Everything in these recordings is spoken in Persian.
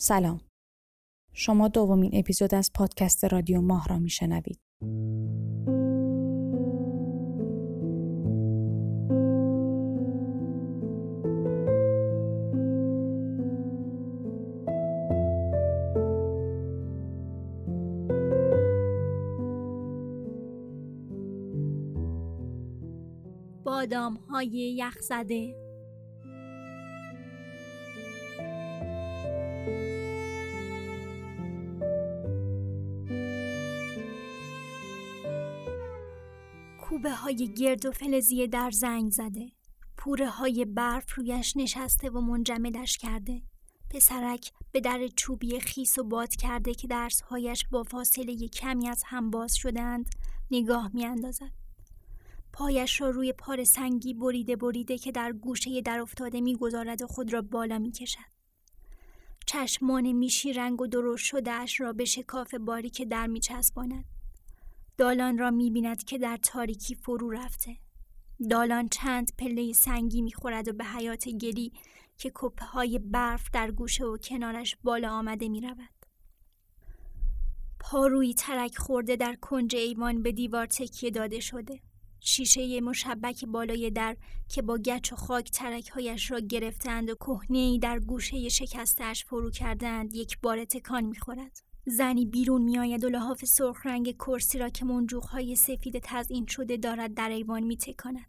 سلام. شما دومین اپیزود از پادکست رادیو ماه را میشنوید. بادام های یخ زده کوبه های گرد و فلزی در زنگ زده پوره های برف رویش نشسته و منجمدش کرده پسرک به در چوبی خیس و باد کرده که درسهایش با فاصله کمی از هم باز شدند نگاه می اندازد. پایش را روی پار سنگی بریده بریده که در گوشه در افتاده می‌گذارد و خود را بالا می کشد. چشمان میشی رنگ و درشت شده اش را به شکاف باری که در می چسباند. دالان را می بیند که در تاریکی فرو رفته. دالان چند پله سنگی می خورد و به حیات گلی که کپه های برف در گوشه و کنارش بالا آمده می رود. پاروی ترک خورده در کنج ایوان به دیوار تکیه داده شده. شیشه مشبک بالای در که با گچ و خاک ترکهایش را گرفتند و کهنه در گوشه شکستش فرو کردند یک بار تکان می‌خورد زنی بیرون میآید و لحاف سرخ رنگ کرسی را که منجوقهای سفید تزئین شده دارد در ایوان میتکاند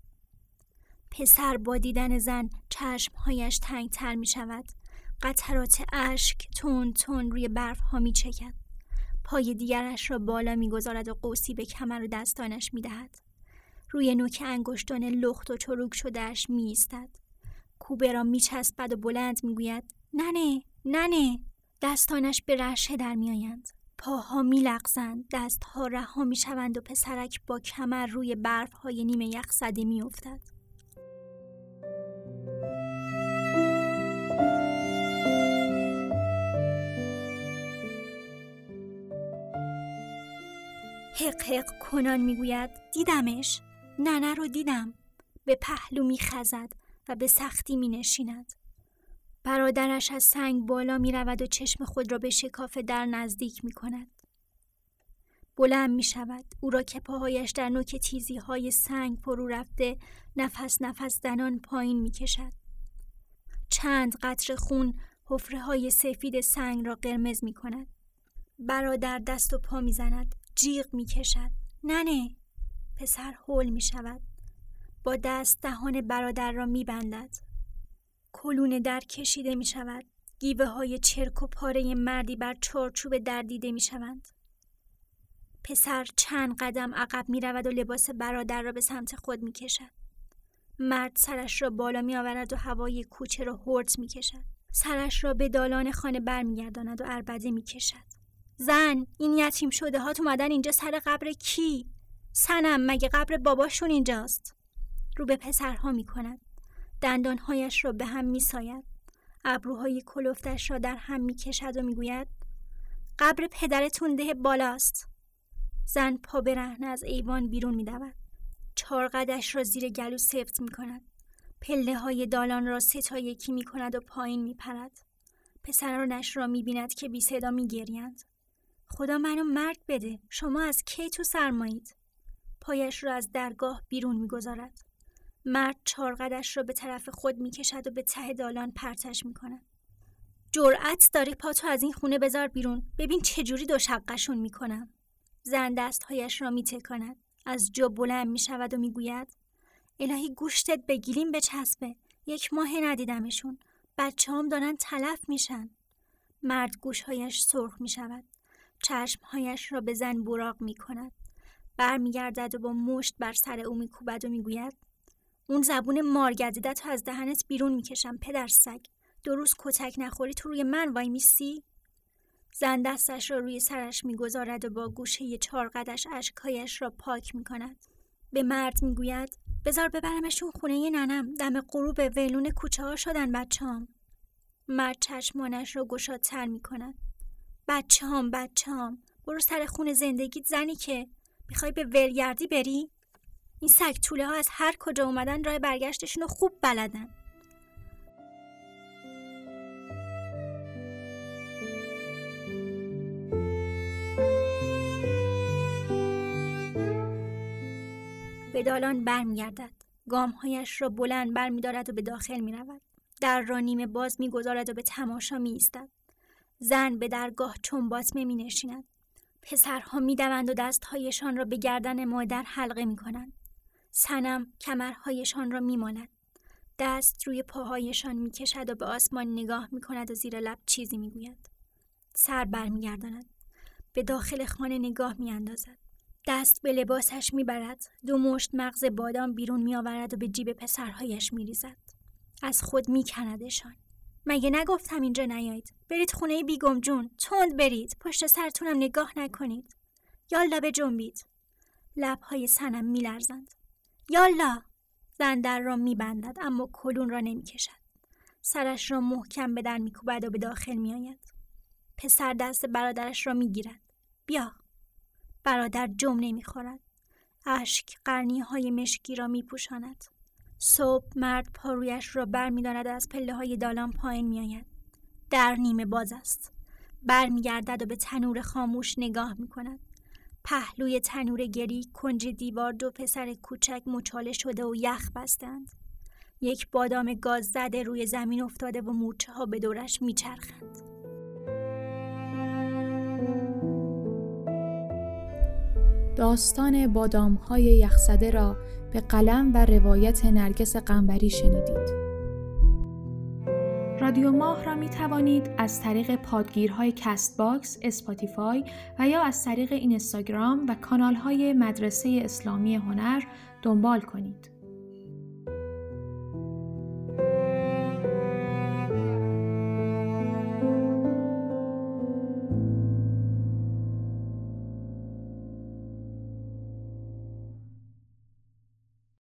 پسر با دیدن زن چشمهایش تنگتر می شود. قطرات اشک تون تون روی برف ها می چکد. پای دیگرش را بالا می‌گذارد و قوسی به کمر و دستانش می دهد. روی نوک انگشتان لخت و چروک شدهش می ایستد. کوبه را می چسبد و بلند می گوید ننه ننه دستانش به رشه در می آیند. پاها می لغزند. دستها رها می شوند و پسرک با کمر روی برف های نیمه یخ زده می افتد. حق حق کنان می‌گوید دیدمش ننه رو دیدم به پهلو میخزد و به سختی می نشیند. برادرش از سنگ بالا می رود و چشم خود را به شکاف در نزدیک می کند. بلند می شود. او را که پاهایش در نوک تیزی های سنگ فرو رفته نفس نفس زنان پایین می کشد. چند قطر خون حفره های سفید سنگ را قرمز می کند. برادر دست و پا می زند. جیغ می کشد. ننه پسر هول می شود. با دست دهان برادر را می بندد. کلون در کشیده می شود. گیوه های چرک و پاره مردی بر چارچوب در دیده می شوند. پسر چند قدم عقب می رود و لباس برادر را به سمت خود می کشد. مرد سرش را بالا می آورد و هوای کوچه را هرت می کشد. سرش را به دالان خانه برمیگرداند و اربده می کشد. زن این یتیم شده ها اومدن اینجا سر قبر کی؟ سنم مگه قبر باباشون اینجاست رو به پسرها می کند دندانهایش را به هم می ساید ابروهای کلفتش را در هم می کشد و می گوید قبر پدرتون ده بالاست. زن پا برهنه از ایوان بیرون می دود چارقدش را زیر گلو سفت می کند پله های دالان را سه تا یکی می کند و پایین می پرد پسرانش را می بیند که بی صدا می گریند. خدا منو مرگ بده. شما از کی تو سرمایید؟ پایش را از درگاه بیرون می‌گذارد. مرد چارقدش را به طرف خود می‌کشد و به ته دالان پرتش می‌کند. جرأت داری پاتو از این خونه بذار بیرون. ببین چجوری دو شقشون می‌کنم. زن دستهایش را میتکاند. از جا بلند می‌شود و می‌گوید الهی گوشتت به گیلیم بچسبه. یک ماه ندیدمشون. بچه هم دارن تلف میشن. مرد گوشهایش سرخ می‌شود. چشمهایش را به زن براغ می‌کند. برمیگردد و با مشت بر سر او میکوبد و می‌گوید اون زبون مارگزیدت از دهنت بیرون می‌کشم پدر سگ. دو روز کتک نخوری تو روی من وای میسی؟ زن دستش را روی سرش می‌گذارد و با گوشه چارقدش اشکهایش را پاک می‌کند. به مرد می‌گوید بزار ببرمشون خونه ننم. دم غروب ویلون کوچه ها شدن بچه هم. مرد چشمانش را گشادتر می‌کند. بچه هم بچه هم برو سر خون زندگیت زنی که. می‌خوای به ولگردی بری؟ این سگ توله ها از هر کجا اومدن راه برگشتشون رو خوب بلدن به دالان گام گامهایش را بلند بر برمیدارد و به داخل می‌رود در را نیمه باز می‌گذارد و به تماشا می ایستد. زن به درگاه چون باطمه می نشیند. پسرها می دوند و دستهایشان را به گردن مادر حلقه می کنند. سنم کمرهایشان را می ماند. دست روی پاهایشان می کشد و به آسمان نگاه می کند و زیر لب چیزی می گوید. سر برمیگرداند. به داخل خانه نگاه می اندازد. دست به لباسش می برد. دو مشت مغز بادام بیرون می آورد و به جیب پسرهایش می ریزد. از خود می کندشان. مگه نگفتم اینجا نیایید برید خونه بیگم جون تند برید پشت سرتونم نگاه نکنید یالا به جنبید لبهای سنم میلرزند یالا! زن در را میبندد اما کلون را نمی‌کشد. سرش را محکم به در میکوبد و به داخل میآید. پسر دست برادرش را می‌گیرد. بیا! برادر جم نمی‌خورد. اشک قرنی های مشکی را میپوشاند. صبح مرد پارویش را بر می از پله های دالان پایین می آید. در نیمه باز است. بر می گردد و به تنور خاموش نگاه می کند. پهلوی تنور گری کنج دیوار دو پسر کوچک مچاله شده و یخ بستند. یک بادام گاز زده روی زمین افتاده و مورچه ها به دورش می چرخند. داستان بادام های یخزده را به قلم و روایت نرگس قنبری شنیدید. رادیو ماه را می توانید از طریق پادگیرهای کست باکس، اسپاتیفای و یا از طریق اینستاگرام و کانال های مدرسه اسلامی هنر دنبال کنید.